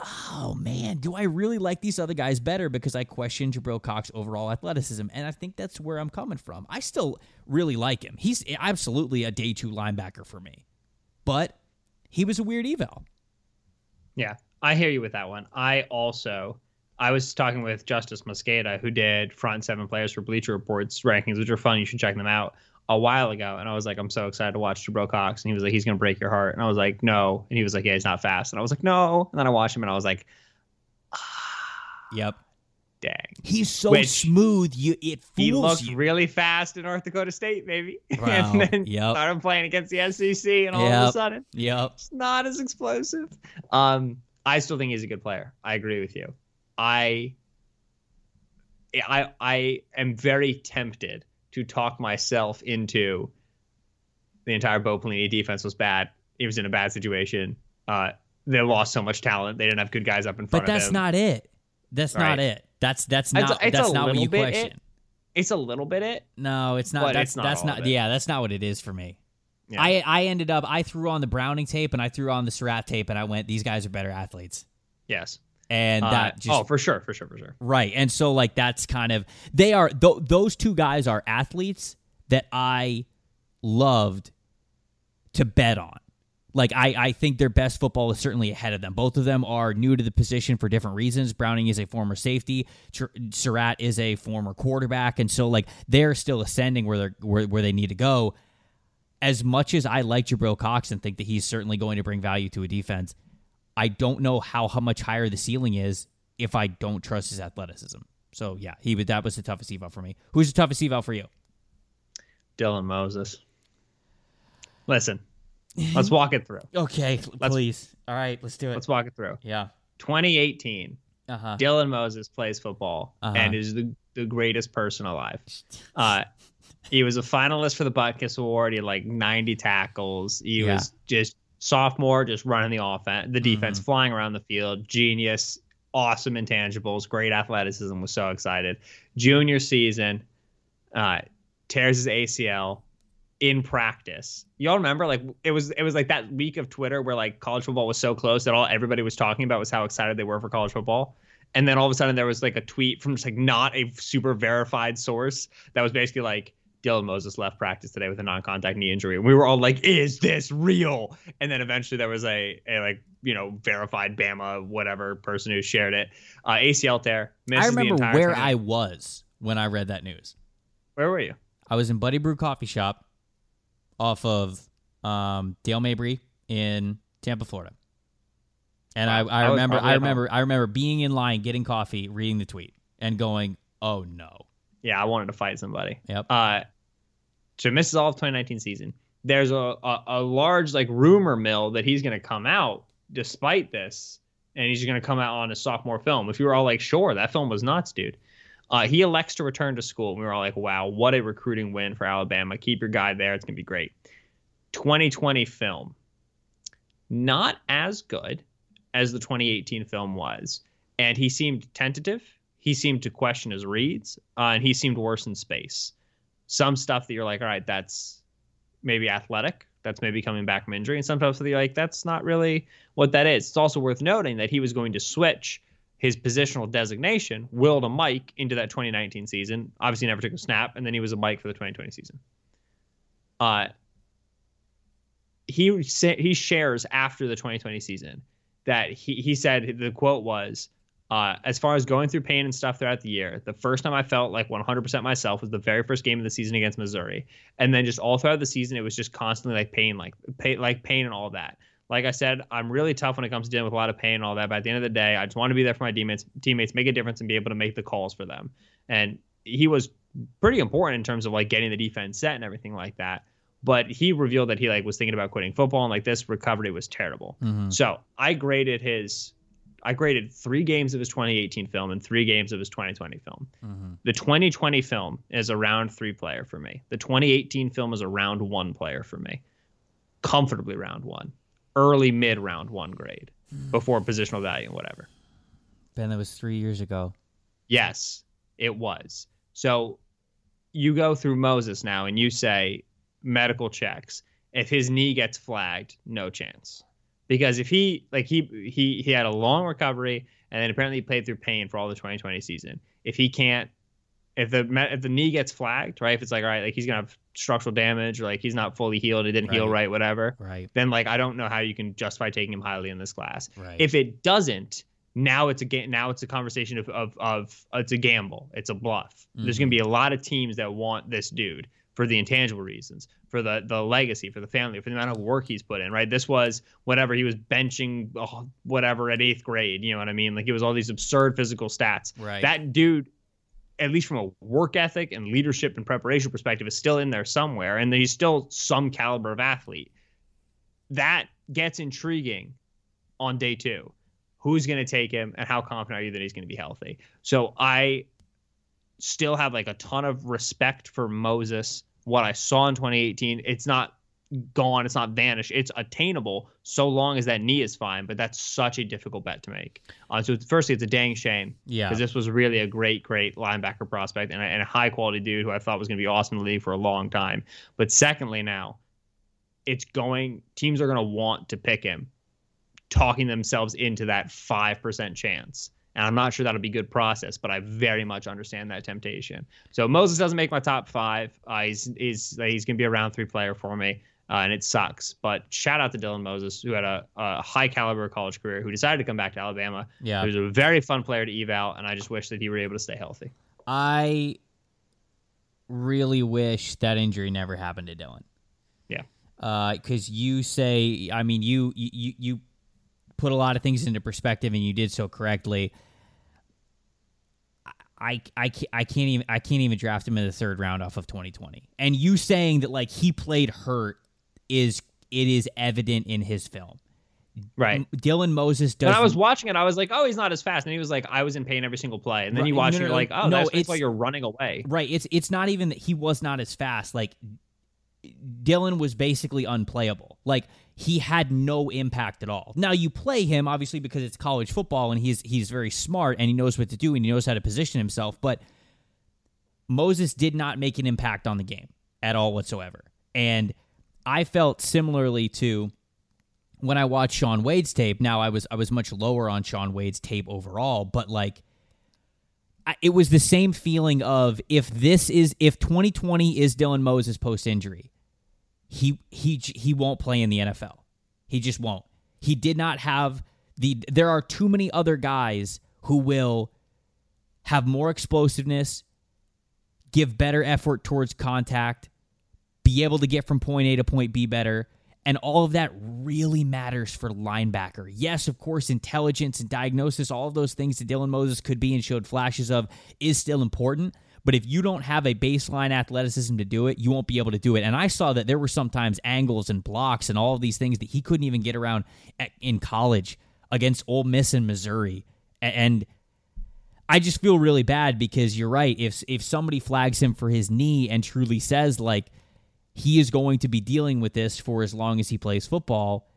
oh man, do I really like these other guys better because I questioned Jabril Cox overall athleticism? And I think that's where I'm coming from. I still really like him. He's absolutely a day two linebacker for me, but he was a weird eval. Yeah, I hear you with that one. I also, I was talking with Justis Mosqueda, who did front seven players for Bleacher Reports rankings, which are fun. You should check them out a while ago, and I was like, I'm so excited to watch Jabril Cox, and he was like, he's gonna break your heart, and I was like, no, and he was like, yeah, he's not fast, and I was like, no, and then I watched him, and I was like, ah, yep, dang, he's so Which, smooth, you it fools he you. really fast in North Dakota State, maybe, wow. and then yep. started playing against the SEC, and all yep. of a sudden, yep, it's not as explosive. Um, I still think he's a good player. I agree with you. I I I am very tempted to talk myself into the entire Bo Pelini defense was bad. He was in a bad situation. Uh, they lost so much talent. They didn't have good guys up in front but that's not it. That's right. not it. That's that's not it's, it's that's not what you question. It. It's a little bit it. No, it's not. That's it's not that's not. Yeah, that's not what it is for me. Yeah. I I ended up I threw on the Browning tape and I threw on the Surratt tape and I went these guys are better athletes. Yes. And uh, that just oh for sure for sure for sure right and so like that's kind of they are th- those two guys are athletes that I loved to bet on. Like I, I think their best football is certainly ahead of them. Both of them are new to the position for different reasons. Browning is a former safety. Surratt is a former quarterback, and so like they're still ascending where they're where, where they need to go. As much as I like Jabril Cox and think that he's certainly going to bring value to a defense, I don't know how how much higher the ceiling is if I don't trust his athleticism. So yeah, he that was the toughest eval for me. Who's the toughest eval for you? Dylan Moses. Listen, let's walk it through. Okay, let's, please. All right, let's do it. Let's walk it through. Yeah. 2018. Uh-huh. Dylan Moses plays football uh-huh. and is the, the greatest person alive. Uh, he was a finalist for the Butkus Award. He had like 90 tackles. He yeah. was just sophomore, just running the offense, the defense, mm-hmm. flying around the field. Genius, awesome intangibles, great athleticism. Was so excited. Junior season, uh, tears his ACL in practice. Y'all remember like it was it was like that week of Twitter where like college football was so close that all everybody was talking about was how excited they were for college football. And then all of a sudden there was like a tweet from just like not a super verified source that was basically like Dylan Moses left practice today with a non-contact knee injury. And we were all like, "Is this real?" And then eventually there was a, a like you know verified Bama whatever person who shared it. Uh, ACL tear. I remember where time. I was when I read that news. Where were you? I was in Buddy Brew Coffee Shop off of um, Dale Mabry in Tampa, Florida. And wow. I, I, I remember I remember I remember being in line getting coffee, reading the tweet, and going, "Oh no." Yeah, I wanted to fight somebody. Yep. Uh, so misses all of 2019 season. There's a, a, a large like rumor mill that he's going to come out despite this, and he's going to come out on a sophomore film. If you were all like, "Sure, that film was nuts, dude," Uh, he elects to return to school. We were all like, wow, what a recruiting win for Alabama. Keep your guy there. It's going to be great. 2020 film. Not as good as the 2018 film was. And he seemed tentative. He seemed to question his reads. Uh, and he seemed worse in space. Some stuff that you're like, all right, that's maybe athletic. That's maybe coming back from injury. And sometimes you're like, that's not really what that is. It's also worth noting that he was going to switch his positional designation, Will to Mike into that 2019 season. Obviously, never took a snap, and then he was a Mike for the 2020 season. Uh, he he shares after the 2020 season that he he said the quote was. Uh, as far as going through pain and stuff throughout the year, the first time I felt like 100% myself was the very first game of the season against Missouri, and then just all throughout the season, it was just constantly like pain, like pain, like pain and all that like I said, I'm really tough when it comes to dealing with a lot of pain and all that. But at the end of the day, I just want to be there for my teammates, teammates, make a difference, and be able to make the calls for them. And he was pretty important in terms of like getting the defense set and everything like that. But he revealed that he like was thinking about quitting football and like this recovery was terrible. Mm-hmm. So I graded his I graded three games of his 2018 film and three games of his 2020 film. Mm-hmm. The 2020 film is a round three player for me. The 2018 film is a round one player for me. Comfortably round one, early mid round one grade mm. before positional value and whatever. Ben, that was three years ago. Yes, it was. So you go through Moses now and you say medical checks. If his knee gets flagged, no chance because if he like he he he had a long recovery and then apparently he played through pain for all the 2020 season. If he can't, if the if the knee gets flagged, right? If it's like all right, like he's gonna have structural damage, or like he's not fully healed, it didn't right. heal right, whatever. Right. Then like I don't know how you can justify taking him highly in this class. Right. If it doesn't, now it's a ga- now it's a conversation of of of it's a gamble, it's a bluff. Mm-hmm. There's gonna be a lot of teams that want this dude for the intangible reasons, for the the legacy, for the family, for the amount of work he's put in. Right, this was whatever he was benching, oh, whatever at eighth grade. You know what I mean? Like it was all these absurd physical stats. Right. That dude, at least from a work ethic and leadership and preparation perspective, is still in there somewhere, and he's still some caliber of athlete. That gets intriguing on day two. Who's going to take him, and how confident are you that he's going to be healthy? So I still have like a ton of respect for Moses. What I saw in 2018, it's not gone, it's not vanished. It's attainable so long as that knee is fine. But that's such a difficult bet to make. Uh, so firstly, it's a dang shame. Yeah. Because this was really a great, great linebacker prospect and a, and a high quality dude who I thought was going to be awesome in the league for a long time. But secondly, now it's going. Teams are going to want to pick him, talking themselves into that five percent chance. And I'm not sure that'll be good process, but I very much understand that temptation. So Moses doesn't make my top five. Uh, he's he's he's gonna be a round three player for me, uh, and it sucks. But shout out to Dylan Moses, who had a, a, high caliber college career, who decided to come back to Alabama. Yeah, he was a very fun player to eval, and I just wish that he were able to stay healthy. I really wish that injury never happened to Dylan. Yeah, because uh, you say, I mean, you you you put a lot of things into perspective, and you did so correctly. I, I, I can't even I can't even draft him in the third round off of 2020. And you saying that like he played hurt is it is evident in his film. Right. Dylan Moses does. When I was watching it, I was like, "Oh, he's not as fast," and he was like, "I was in pain every single play." And then right. you watch no, no, it, you're like, "Oh, no, that's why you're running away." Right. It's it's not even that he was not as fast. Like Dylan was basically unplayable. Like he had no impact at all. Now you play him obviously because it's college football and he's he's very smart and he knows what to do and he knows how to position himself, but Moses did not make an impact on the game at all whatsoever. And I felt similarly to when I watched Shaun Wade's tape. Now I was I was much lower on Shaun Wade's tape overall, but like it was the same feeling of if this is if 2020 is Dylan Moses post injury, he he he won't play in the NFL. He just won't. He did not have the there are too many other guys who will have more explosiveness, give better effort towards contact, be able to get from point A to point B better, and all of that really matters for linebacker. Yes, of course, intelligence and diagnosis, all of those things that Dylan Moses could be and showed flashes of is still important. But if you don't have a baseline athleticism to do it, you won't be able to do it. And I saw that there were sometimes angles and blocks and all of these things that he couldn't even get around at, in college against Ole Miss and Missouri. And I just feel really bad because you're right. If if somebody flags him for his knee and truly says like he is going to be dealing with this for as long as he plays football,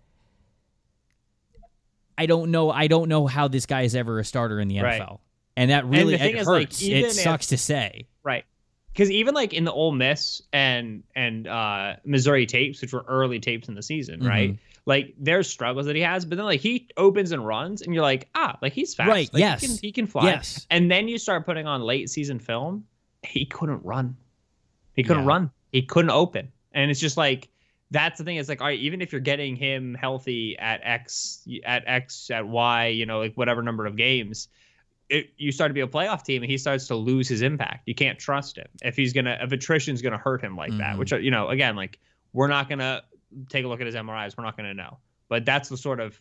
I don't know. I don't know how this guy is ever a starter in the NFL. Right and that really and it hurts. Like, it sucks to say, right? Because even like in the Ole Miss and and uh, Missouri tapes, which were early tapes in the season, mm-hmm. right? Like there's struggles that he has, but then like he opens and runs, and you're like, ah, like he's fast, right? Like, yes, he can, he can fly. Yes, and then you start putting on late season film, he couldn't run. He couldn't yeah. run. He couldn't open, and it's just like that's the thing. It's like, all right, even if you're getting him healthy at X, at X, at Y, you know, like whatever number of games, it, you start to be a playoff team and he starts to lose his impact. You can't trust him if he's gonna if attrition's gonna hurt him like mm-hmm. that. Which you know, again, like we're not gonna take a look at his MRIs. We're not gonna know. But that's the sort of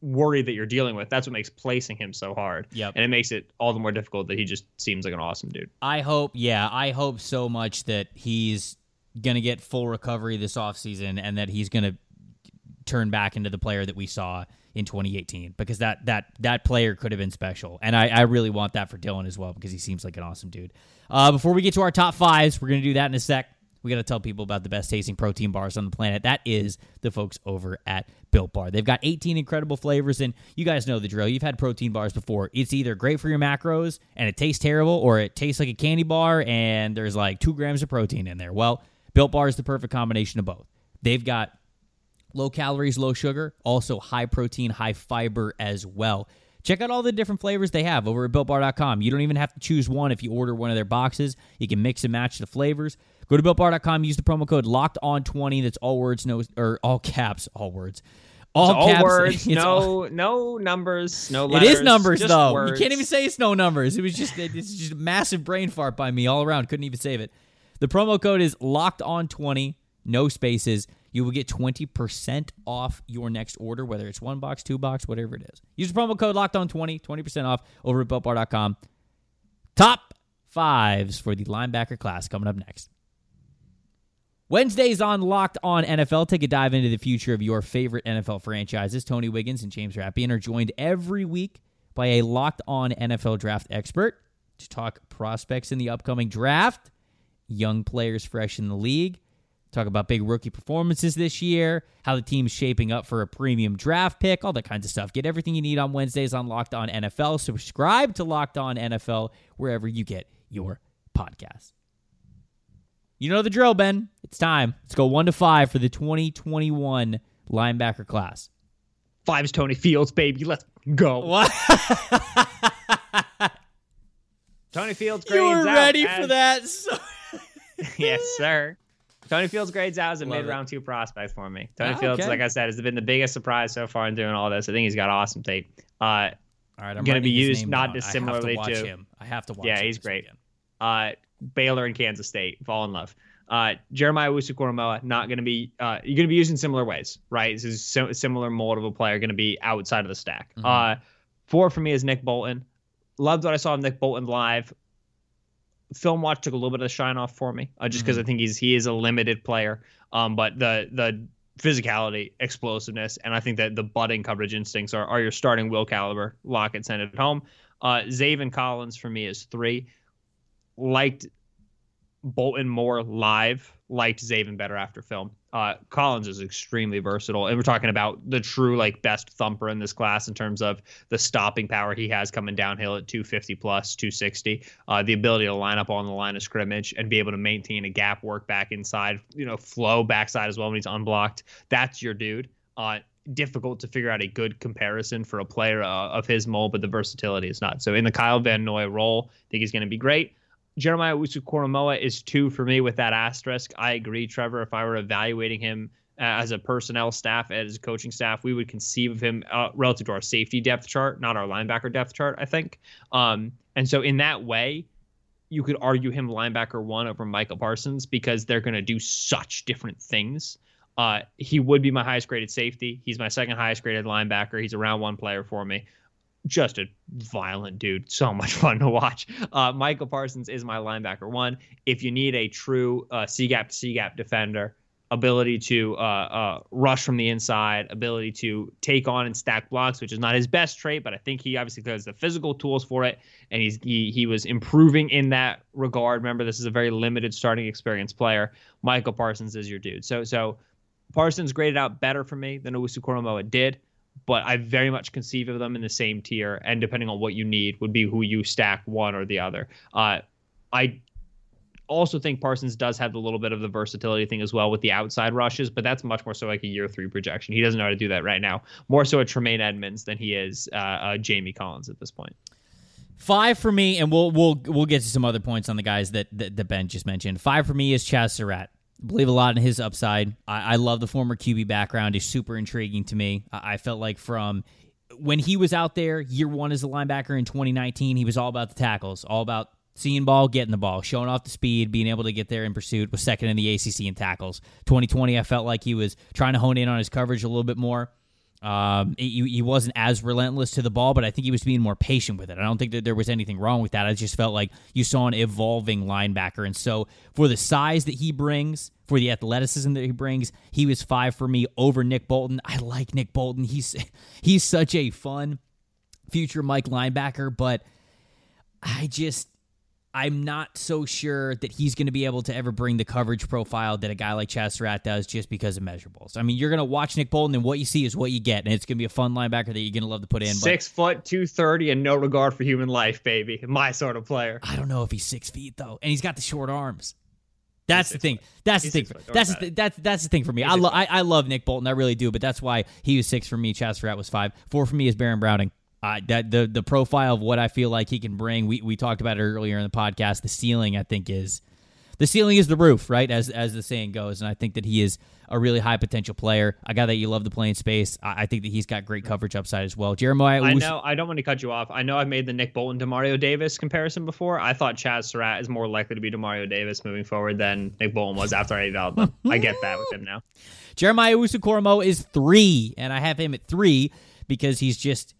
worry that you're dealing with. That's what makes placing him so hard. Yep. And it makes it all the more difficult that he just seems like an awesome dude. I hope, yeah, I hope so much that he's gonna get full recovery this offseason and that he's gonna turn back into the player that we saw in 2018 because that that that player could have been special, and I, I really want that for Dylan as well because he seems like an awesome dude. Uh, before we get to our top fives, we're gonna do that in a sec. We got to tell people about the best tasting protein bars on the planet. That is the folks over at Built Bar. They've got 18 incredible flavors, and you guys know the drill. You've had protein bars before. It's either great for your macros and it tastes terrible, or it tastes like a candy bar and there's like two grams of protein in there. Well, Built Bar is the perfect combination of both. They've got low calories, low sugar, also high protein, high fiber as well. Check out all the different flavors they have over at builtbar.com. You don't even have to choose one if you order one of their boxes. You can mix and match the flavors. Go to builtbar.com, use the promo code locked on 20. That's all words, no or all caps, all words. All, all caps, words, no all, no numbers, no letters. It is numbers though. Words. You can't even say it's no numbers. It was just it's just a massive brain fart by me all around. Couldn't even save it. The promo code is locked on 20, no spaces. You will get 20% off your next order, whether it's one box, two box, whatever it is. Use the promo code locked on 20, 20% off over at builtbar.com. Top fives for the linebacker class coming up next. Wednesdays on Locked On NFL take a dive into the future of your favorite NFL franchises. Tony Wiggins and James Rappian are joined every week by a Locked On NFL draft expert to talk prospects in the upcoming draft, young players fresh in the league, talk about big rookie performances this year, how the team's shaping up for a premium draft pick, all that kinds of stuff. Get everything you need on Wednesdays on Locked On NFL. Subscribe to Locked On NFL wherever you get your podcasts. You know the drill, Ben. It's time. Let's go one to five for the 2021 linebacker class. Five's Tony Fields, baby. Let's go. What? Tony Fields you were ready as- for that? So- yes, sir. Tony Fields grades out as a mid round two prospect for me. Tony Ah, Fields, okay. like I said, has been the biggest surprise so far in doing all this. I think he's got awesome tape. Uh, All right, I'm Gonna be used not dissimilarly to watch to- him. I have to watch. Yeah, he's this great. uh, Baylor and Kansas State, fall in love. Uh, Jeremiah Wusu not going to be, uh, you're going to be used in similar ways, right? This is so, similar mold of a player, going to be outside of the stack. Mhm. Uh, four for me is Nick Bolton. Loved what I saw of Nick Bolton live. Film watch took a little bit of the shine off for me, uh, just because I think he's he is a limited player. Um, but the the physicality, explosiveness, and I think that the budding coverage instincts are, are your starting will caliber. Lockett sent it home. Uh, Zaven Collins for me is three. Liked Bolton more live, liked Zaven better after film. Uh, Collins is extremely versatile, and we're talking about the true like best thumper in this class in terms of the stopping power he has coming downhill at 250 plus 260, uh, the ability to line up on the line of scrimmage and be able to maintain a gap, work back inside, you know, flow backside as well when he's unblocked. That's your dude. Uh, difficult to figure out a good comparison for a player uh, of his mold, but the versatility is not. So in the Kyle Van Noy role, I think he's going to be great. Jeremiah Usu is two for me with that asterisk. I agree, Trevor. If I were evaluating him uh, as a personnel staff, as a coaching staff, we would conceive of him uh, relative to our safety depth chart, not our linebacker depth chart, I think. Um, and so in that way, you could argue him linebacker one over Micah Parsons because they're going to do such different things. Uh, he would be my highest graded safety. He's my second highest graded linebacker. He's a round one player for me. Just a violent dude. So much fun to watch. Uh, Micah Parsons is my linebacker one. If you need a true uh, C gap to C gap defender, ability to uh, uh, rush from the inside, ability to take on and stack blocks, which is not his best trait, but I think he obviously has the physical tools for it, and he's he he was improving in that regard. Remember, this is a very limited starting experience player. Micah Parsons is your dude. So so Parsons graded out better for me than Owusu-Koramoah did, but I very much conceive of them in the same tier, and depending on what you need, would be who you stack one or the other. Uh, I also think Parsons does have a little bit of the versatility thing as well with the outside rushes, but that's much more so like a year three projection. He doesn't know how to do that right now. More so a Tremaine Edmunds than he is uh, uh, Jamie Collins at this point. Five for me, and we'll we'll we'll get to some other points on the guys that that, that Ben just mentioned. Five for me is Chazz Surratt. Believe a lot in his upside. I, I love the former QB background. He's super intriguing to me. I, I felt like from when he was out there, year one as a linebacker in 2019, he was all about the tackles, all about seeing ball, getting the ball, showing off the speed, being able to get there in pursuit. Was second in the ACC in tackles. 2020, I felt like he was trying to hone in on his coverage a little bit more. Um, he, he wasn't as relentless to the ball, but I think he was being more patient with it. I don't think that there was anything wrong with that. I just felt like you saw an evolving linebacker. And so, for the size that he brings, for the athleticism that he brings, he was five for me over Nick Bolton. I like Nick Bolton. He's he's such a fun future Mike linebacker, but I just I'm not so sure that he's going to be able to ever bring the coverage profile that a guy like Chazz Surratt does just because of measurables. I mean, you're going to watch Nick Bolton, and what you see is what you get, and it's going to be a fun linebacker that you're going to love to put in. Six foot, two thirty, and no regard for human life, baby. My sort of player. I don't know if he's six feet though, and he's got the short arms. That's the thing. That's the thing. That's the, that's that's the thing for me. I, lo- I I love Nick Bolton. I really do. But that's why he was six for me. Chazz Surratt was five. Four for me is Baron Browning. Uh, that the the profile of what I feel like he can bring. We we talked about it earlier in the podcast. The ceiling, I think, is the ceiling is the roof, right? As as the saying goes, and I think that he is a really high potential player. A guy that you love to play in space. I, I think that he's got great coverage upside as well. Jeremiah, I know. I don't want to cut you off. I know I've made the Nick Bolton Demario Davis comparison before. I thought Chazz Surratt is more likely to be Demario Davis moving forward than Nick Bolton was after I developed him. I get that with him now. Jeremiah Owusu-Koramoah is three, and I have him at three because he's just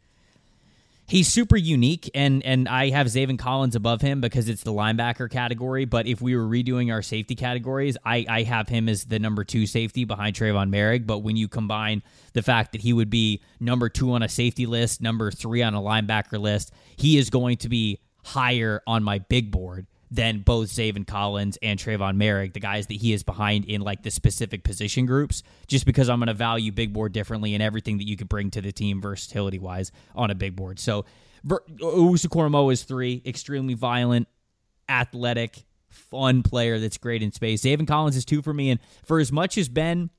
he's super unique and and I have Zaven Collins above him because it's the linebacker category. But if we were redoing our safety categories, I, I have him as the number two safety behind Trevon Moehrig. But when you combine the fact that he would be number two on a safety list, number three on a linebacker list, he is going to be higher on my big board than both Zaven Collins and Trevon Moehrig, the guys that he is behind in like the specific position groups, just because I'm going to value big board differently and everything that you could bring to the team versatility wise on a big board. So Owusu-Koramoah is three, extremely violent, athletic, fun player that's great in space. Zaven Collins is two for me. And for as much as Ben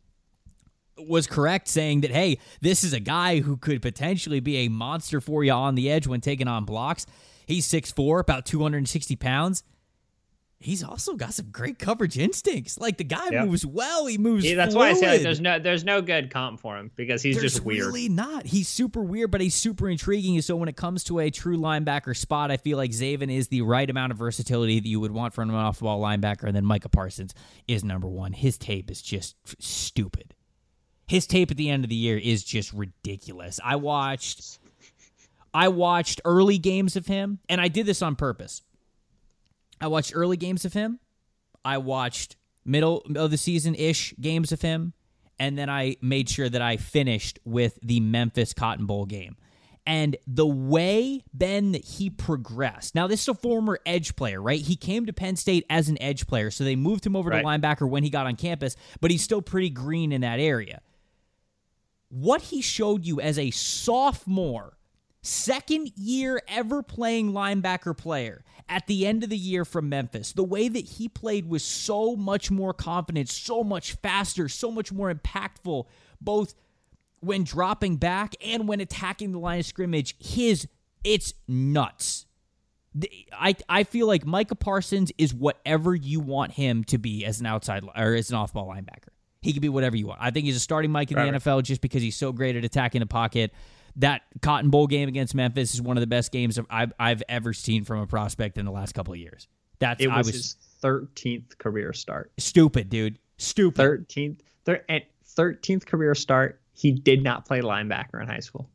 was correct saying that, hey, this is a guy who could potentially be a monster for you on the edge when taking on blocks. He's 6'4, about 260 pounds he's also got some great coverage instincts. Like the guy yep. moves well. He moves. Yeah, that's fluid. why I say like, there's no there's no good comp for him because he's there's just weird. Really not. He's super weird, but he's super intriguing. So when it comes to a true linebacker spot, I feel like Zaven is the right amount of versatility that you would want from an off ball linebacker, and then Micah Parsons is number one. His tape is just stupid. His tape at the end of the year is just ridiculous. I watched. I watched early games of him, and I did this on purpose. I watched early games of him. I watched middle of the season ish games of him. And then I made sure that I finished with the Memphis Cotton Bowl game. And the way, Ben, that he progressed. Now, this is a former edge player, right? He came to Penn State as an edge player. So they moved him over right. to linebacker when he got on campus, but he's still pretty green in that area. What he showed you as a sophomore, second year ever playing linebacker player, at the end of the year from Memphis. The way that he played was so much more confident, so much faster, so much more impactful, both when dropping back and when attacking the line of scrimmage. His it's nuts. I I feel like Micah Parsons is whatever you want him to be as an outside or as an off-ball linebacker. He can be whatever you want. I think he's a starting Mike in the NFL just because he's so great at attacking the pocket that Cotton Bowl game against Memphis is one of the best games I've, I've ever seen from a prospect in the last couple of years. That's it was, was his thirteenth career start. Stupid, dude. Stupid. Thirteenth, thirteenth career start. He did not play linebacker in high school.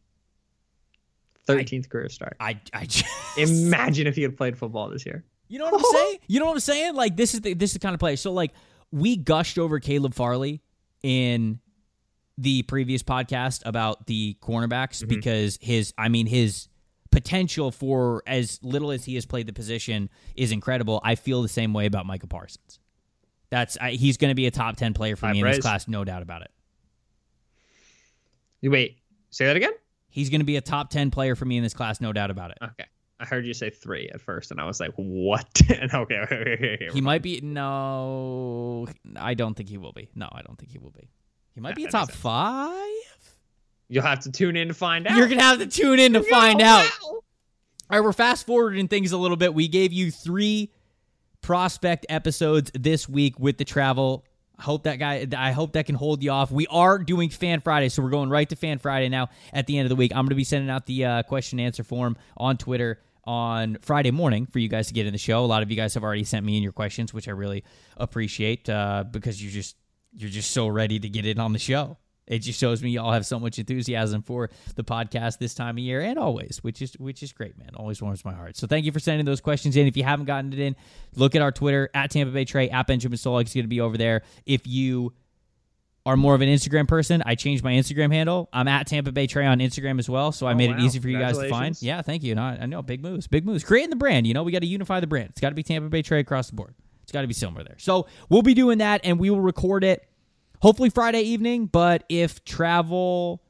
Thirteenth career start. I, I just... imagine if he had played football this year. You know what I'm saying? You know what I'm saying? Like this is the this is the kind of player. So like we gushed over Caleb Farley in the previous podcast about the cornerbacks mm-hmm. because his, I mean, his potential for as little as he has played the position is incredible. I feel the same way about Micah Parsons. That's I, he's going to be a top ten player for me in this class, no doubt about it. You wait, say that again. He's going to be a top ten player for me in this class, no doubt about it. Okay. I heard you say three at first, and I was like, "What?" okay, okay, he might be. No, I don't think he will be. No, I don't think he will be. He might be a top five. You'll have to tune in to find out. You're gonna have to tune in to find out. All right, we're fast forwarding things a little bit. We gave you three prospect episodes this week with the travel. I hope that guy. I hope that can hold you off. We are doing Fan Friday, so we're going right to Fan Friday now. At the end of the week, I'm going to be sending out the uh, question and answer form on Twitter on Friday morning for you guys to get in the show. A lot of you guys have already sent me in your questions, which I really appreciate uh, because you just you're just so ready to get in on the show. It just shows me y'all have so much enthusiasm for the podcast this time of year and always, which is which is great, man. Always warms my heart. So thank you for sending those questions in. If you haven't gotten it in, look at our Twitter at Tampa Bay Trey at Benjamin Solak. It's going to be over there. If you are more of an Instagram person, I changed my Instagram handle. I'm at Tampa Bay Trey on Instagram as well, so I Oh, made it easy for you guys to find. Yeah, thank you. And I, I know big moves, big moves. Creating the brand. You know, we got to unify the brand. It's got to be Tampa Bay Trey across the board. Got to be similar there. So we'll be doing that, and we will record it hopefully Friday evening. But if travel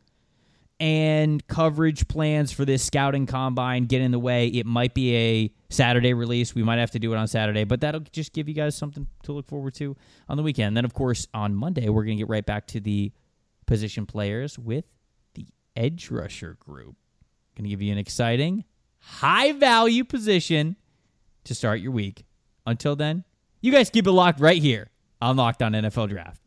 and coverage plans for this scouting combine get in the way, it might be a Saturday release. We might have to do it on Saturday, but that'll just give you guys something to look forward to on the weekend. Then, of course, on Monday, we're going to get right back to the position players with the edge rusher group. Going to give you an exciting, high value position to start your week. Until then, you guys keep it locked right here on Locked On NFL Draft.